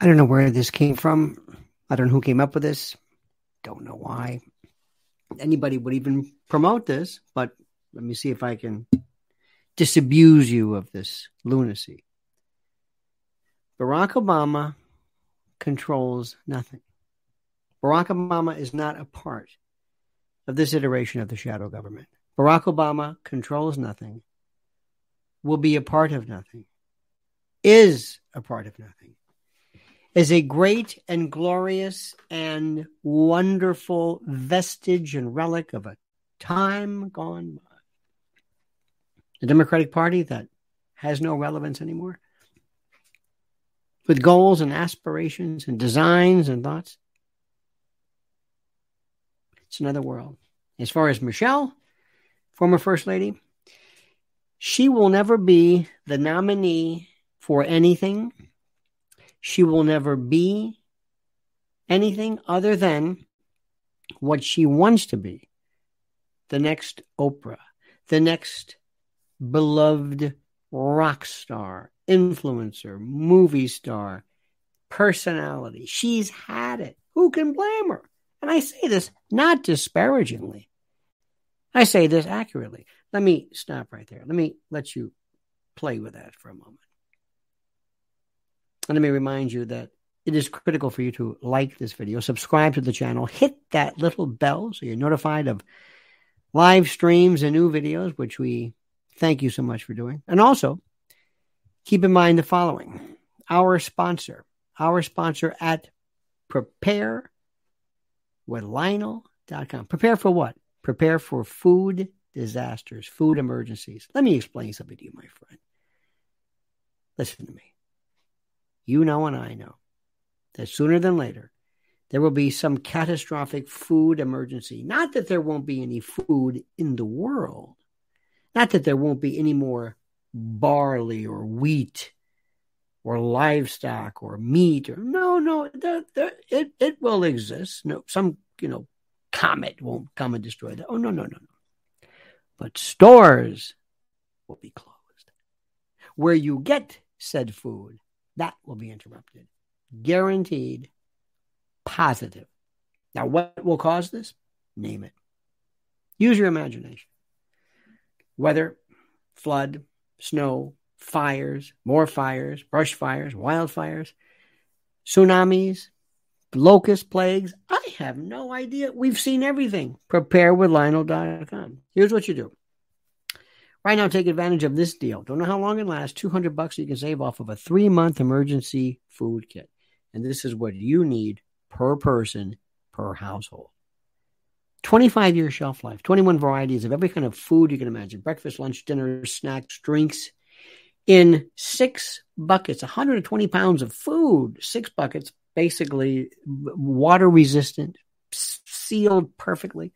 I don't know where this came from. I don't know who came up with this. Don't know why anybody would even promote this, but let me see if I can disabuse you of this lunacy. Barack Obama controls nothing. Barack Obama is not a part of this iteration of the shadow government. Barack Obama controls nothing, will be a part of nothing, is a part of nothing, is a great and glorious and wonderful vestige and relic of a time gone by. The Democratic Party that has no relevance anymore, with goals and aspirations and designs and thoughts. It's another world. As far as Michelle, former First Lady, she will never be the nominee for anything. She will never be anything other than what she wants to be the next Oprah, the next beloved rock star, influencer, movie star, personality. She's had it. Who can blame her? And I say this not disparagingly. I say this accurately. Let me stop right there. Let me let you play with that for a moment. Let me remind you that it is critical for you to like this video, subscribe to the channel, hit that little bell so you're notified of live streams and new videos, which we thank you so much for doing. And also, keep in mind the following our sponsor, our sponsor at Prepare with Lionel.com. Prepare for what? Prepare for food disasters, food emergencies. Let me explain something to you, my friend. Listen to me. You know, and I know that sooner than later, there will be some catastrophic food emergency. Not that there won't be any food in the world, not that there won't be any more barley or wheat or livestock or meat or no no it it will exist. No some you know comet won't come and destroy that. Oh no no no no. But stores will be closed. Where you get said food that will be interrupted guaranteed positive now what will cause this name it use your imagination weather flood snow fires, more fires, brush fires, wildfires, tsunamis, locust plagues. I have no idea. We've seen everything. Prepare with Lionel.com. Here's what you do. Right now, take advantage of this deal. Don't know how long it lasts. 200 bucks you can save off of a three month emergency food kit. And this is what you need per person per household. 25 year shelf life, 21 varieties of every kind of food you can imagine breakfast, lunch, dinner, snacks, drinks, in six buckets, 120 pounds of food, six buckets, basically water resistant, sealed perfectly,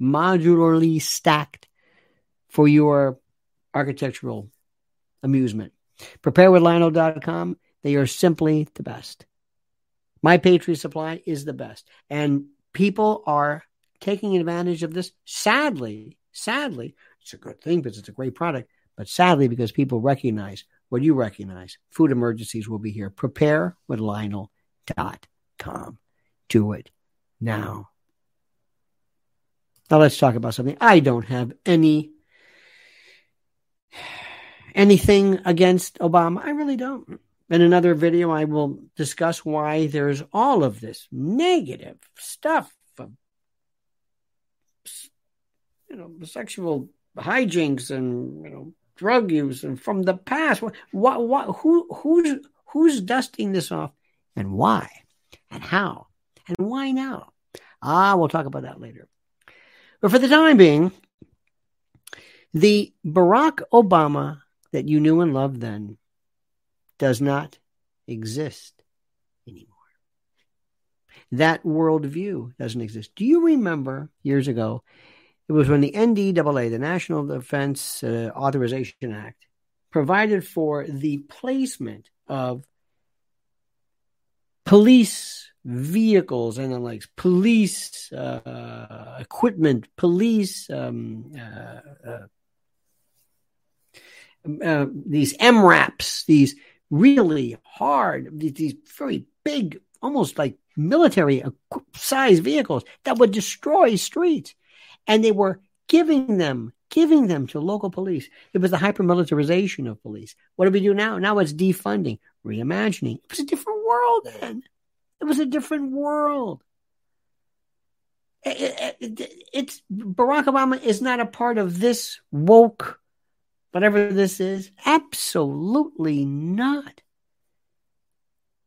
modularly stacked for your architectural amusement. Preparewithlionel.com. They are simply the best. My Patriot Supply is the best. And people are taking advantage of this. Sadly, sadly, it's a good thing because it's a great product. But sadly, because people recognize what you recognize, food emergencies will be here. Prepare with Lionel.com. Do it now. Now let's talk about something. I don't have any anything against Obama. I really don't. In another video, I will discuss why there's all of this negative stuff you know sexual hijinks and you know drug use and from the past. What, what, who, who's, who's dusting this off and why and how and why now? Ah, we'll talk about that later. But for the time being, the Barack Obama that you knew and loved then does not exist anymore. That worldview doesn't exist. Do you remember years ago it was when the NDAA, the National Defense uh, Authorization Act, provided for the placement of police vehicles and the likes, police uh, equipment, police um, uh, uh, these MRAPs, these really hard, these very big, almost like military size vehicles that would destroy streets. And they were giving them, giving them to local police. It was the hypermilitarization of police. What do we do now? Now it's defunding, reimagining. It was a different world then. It was a different world. It, it, it's Barack Obama is not a part of this woke, whatever this is. Absolutely not.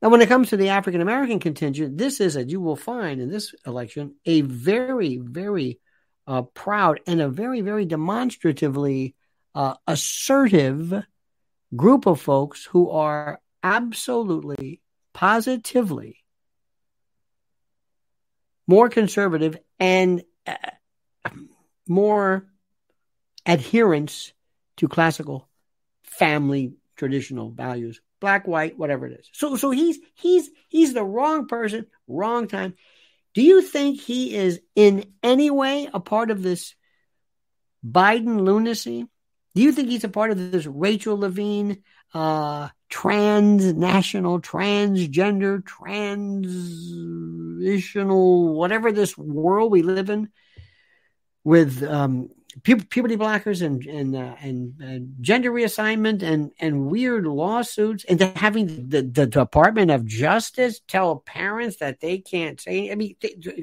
Now, when it comes to the African American contingent, this is, as you will find in this election, a very, very uh, proud and a very, very demonstratively uh, assertive group of folks who are absolutely, positively more conservative and uh, more adherence to classical family traditional values black white whatever it is. So so he's he's he's the wrong person wrong time. Do you think he is in any way a part of this biden lunacy? Do you think he's a part of this rachel levine uh transnational, transgender, transitional, whatever this world we live in, with um, pu- puberty blockers and and, uh, and uh, gender reassignment and and weird lawsuits, and having the, the Department of Justice tell parents that they can't say. I mean,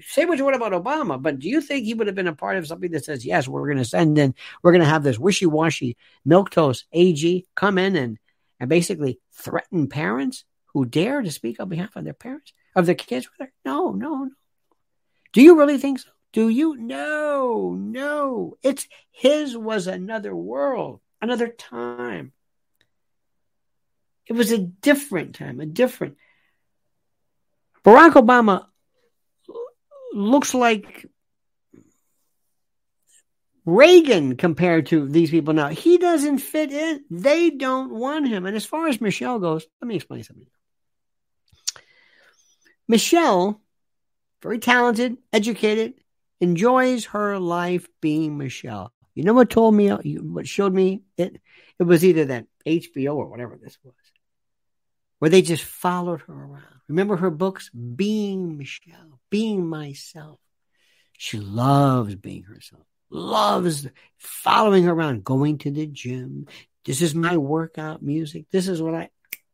say what you want about Obama, but do you think he would have been a part of something that says yes, we're going to send in, we're going to have this wishy washy milk toast AG come in and and basically threaten parents who dare to speak on behalf of their parents, of their kids. No, no, no. Do you really think so? Do you? No, no. It's his was another world, another time. It was a different time, a different. Barack Obama looks like Reagan compared to these people now. He doesn't fit in. They don't want him. And as far as Michelle goes, let me explain something. Michelle, very talented, educated, enjoys her life being Michelle. You know what told me, uh, what showed me it? It was either that HBO or whatever this was, where they just followed her around. Remember her books, Being Michelle, Being Myself. She loves being herself loves following her around, going to the gym. This is my workout music. This is what I,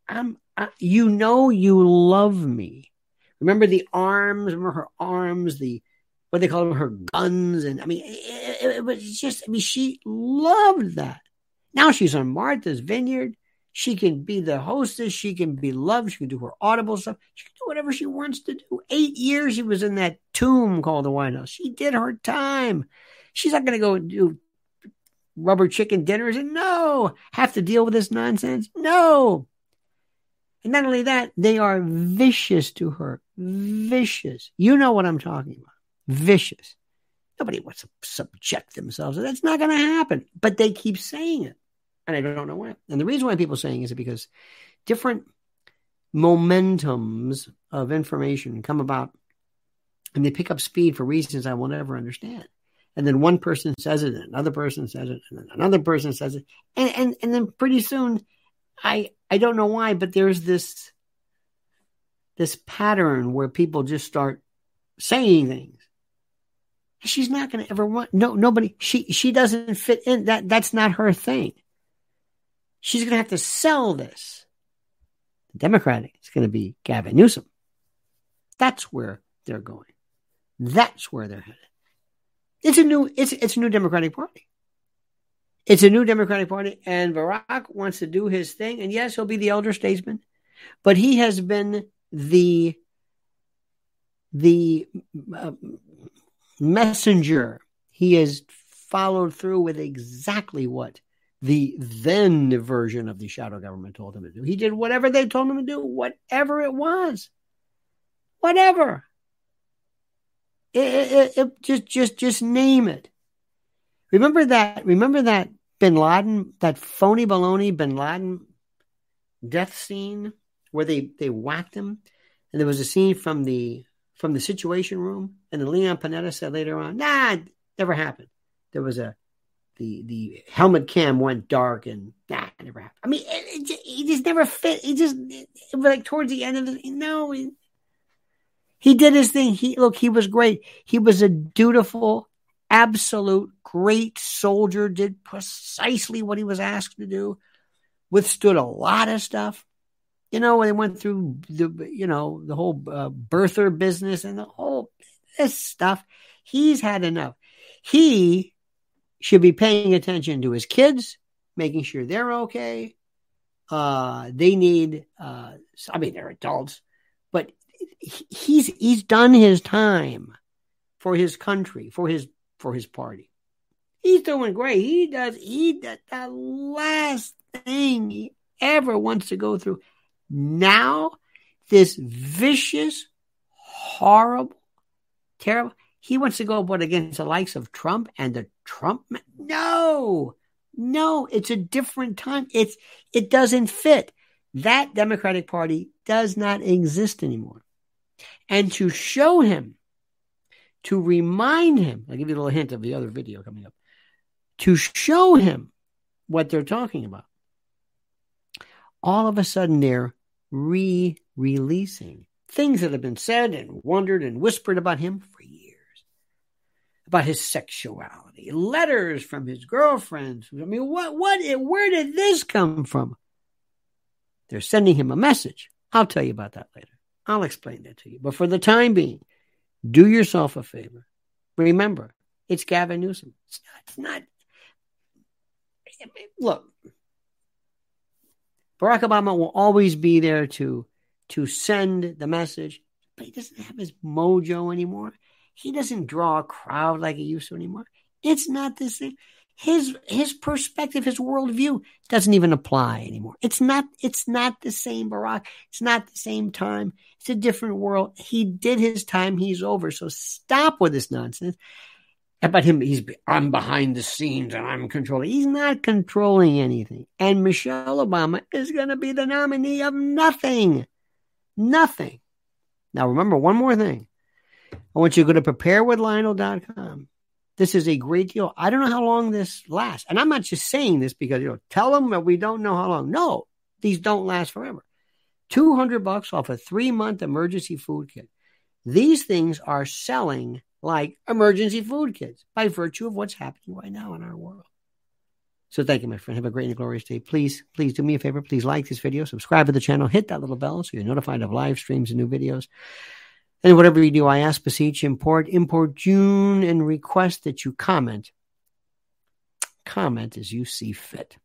I'm, I, you know, you love me. Remember the arms, remember her arms, the, what they call her guns. And I mean, it, it, it was just, I mean, she loved that. Now she's on Martha's Vineyard. She can be the hostess. She can be loved. She can do her audible stuff. She can do whatever she wants to do. Eight years she was in that tomb called the White House. She did her time. She's not going to go do rubber chicken dinners and no, have to deal with this nonsense. No. And not only that, they are vicious to her. Vicious. You know what I'm talking about. Vicious. Nobody wants to subject themselves. That's not going to happen. But they keep saying it. And I don't know why. And the reason why people are saying is because different momentums of information come about and they pick up speed for reasons I will never understand and then one person says it, and another person says it, and then another person says it, and and and then pretty soon, I I don't know why, but there's this this pattern where people just start saying things. She's not going to ever want no nobody. She she doesn't fit in that. That's not her thing. She's going to have to sell this. The Democratic is going to be Gavin Newsom. That's where they're going. That's where they're headed. It's a new it's it's a new Democratic Party. It's a new Democratic Party, and Barack wants to do his thing. And yes, he'll be the elder statesman, but he has been the the uh, messenger. He has followed through with exactly what the then version of the shadow government told him to do. He did whatever they told him to do, whatever it was, whatever. It, it, it, just, just, just name it. Remember that? Remember that Bin Laden, that phony baloney Bin Laden death scene where they they whacked him, and there was a scene from the from the Situation Room, and then Leon Panetta said later on, "Nah, never happened." There was a the the helmet cam went dark and nah, never happened. I mean, it, it, he just never fit. He just it, like towards the end of the no. He did his thing. He look, he was great. He was a dutiful, absolute great soldier. Did precisely what he was asked to do. Withstood a lot of stuff. You know, when they went through the you know the whole uh, birther business and the whole this stuff. He's had enough. He should be paying attention to his kids, making sure they're okay. Uh, they need, uh, I mean, they're adults, but he's he's done his time for his country, for his for his party. He's doing great. He does. He does the last thing he ever wants to go through. Now, this vicious, horrible, terrible. He wants to go but against the likes of Trump and the Trump. No, no, it's a different time. It's it doesn't fit. That Democratic Party does not exist anymore. And to show him, to remind him, I'll give you a little hint of the other video coming up, to show him what they're talking about. All of a sudden, they're re releasing things that have been said and wondered and whispered about him for years about his sexuality, letters from his girlfriends. I mean, what, what, where did this come from? They're sending him a message. I'll tell you about that later. I'll explain that to you. But for the time being, do yourself a favor. Remember, it's Gavin Newsom. It's not, it's not look, Barack Obama will always be there to to send the message, but he doesn't have his mojo anymore. He doesn't draw a crowd like he used to anymore. It's not the same. His his perspective, his worldview doesn't even apply anymore. It's not it's not the same Barack. It's not the same time. It's a different world. He did his time. He's over. So stop with this nonsense about him. He's I'm behind the scenes and I'm controlling. He's not controlling anything. And Michelle Obama is going to be the nominee of nothing, nothing. Now remember one more thing. I want you to go to preparewithlionel.com. This is a great deal. I don't know how long this lasts. And I'm not just saying this because, you know, tell them that we don't know how long. No, these don't last forever. 200 bucks off a three month emergency food kit. These things are selling like emergency food kits by virtue of what's happening right now in our world. So thank you, my friend. Have a great and glorious day. Please, please do me a favor. Please like this video, subscribe to the channel, hit that little bell so you're notified of live streams and new videos. And whatever you do, I ask, beseech, import, import June, and request that you comment. Comment as you see fit.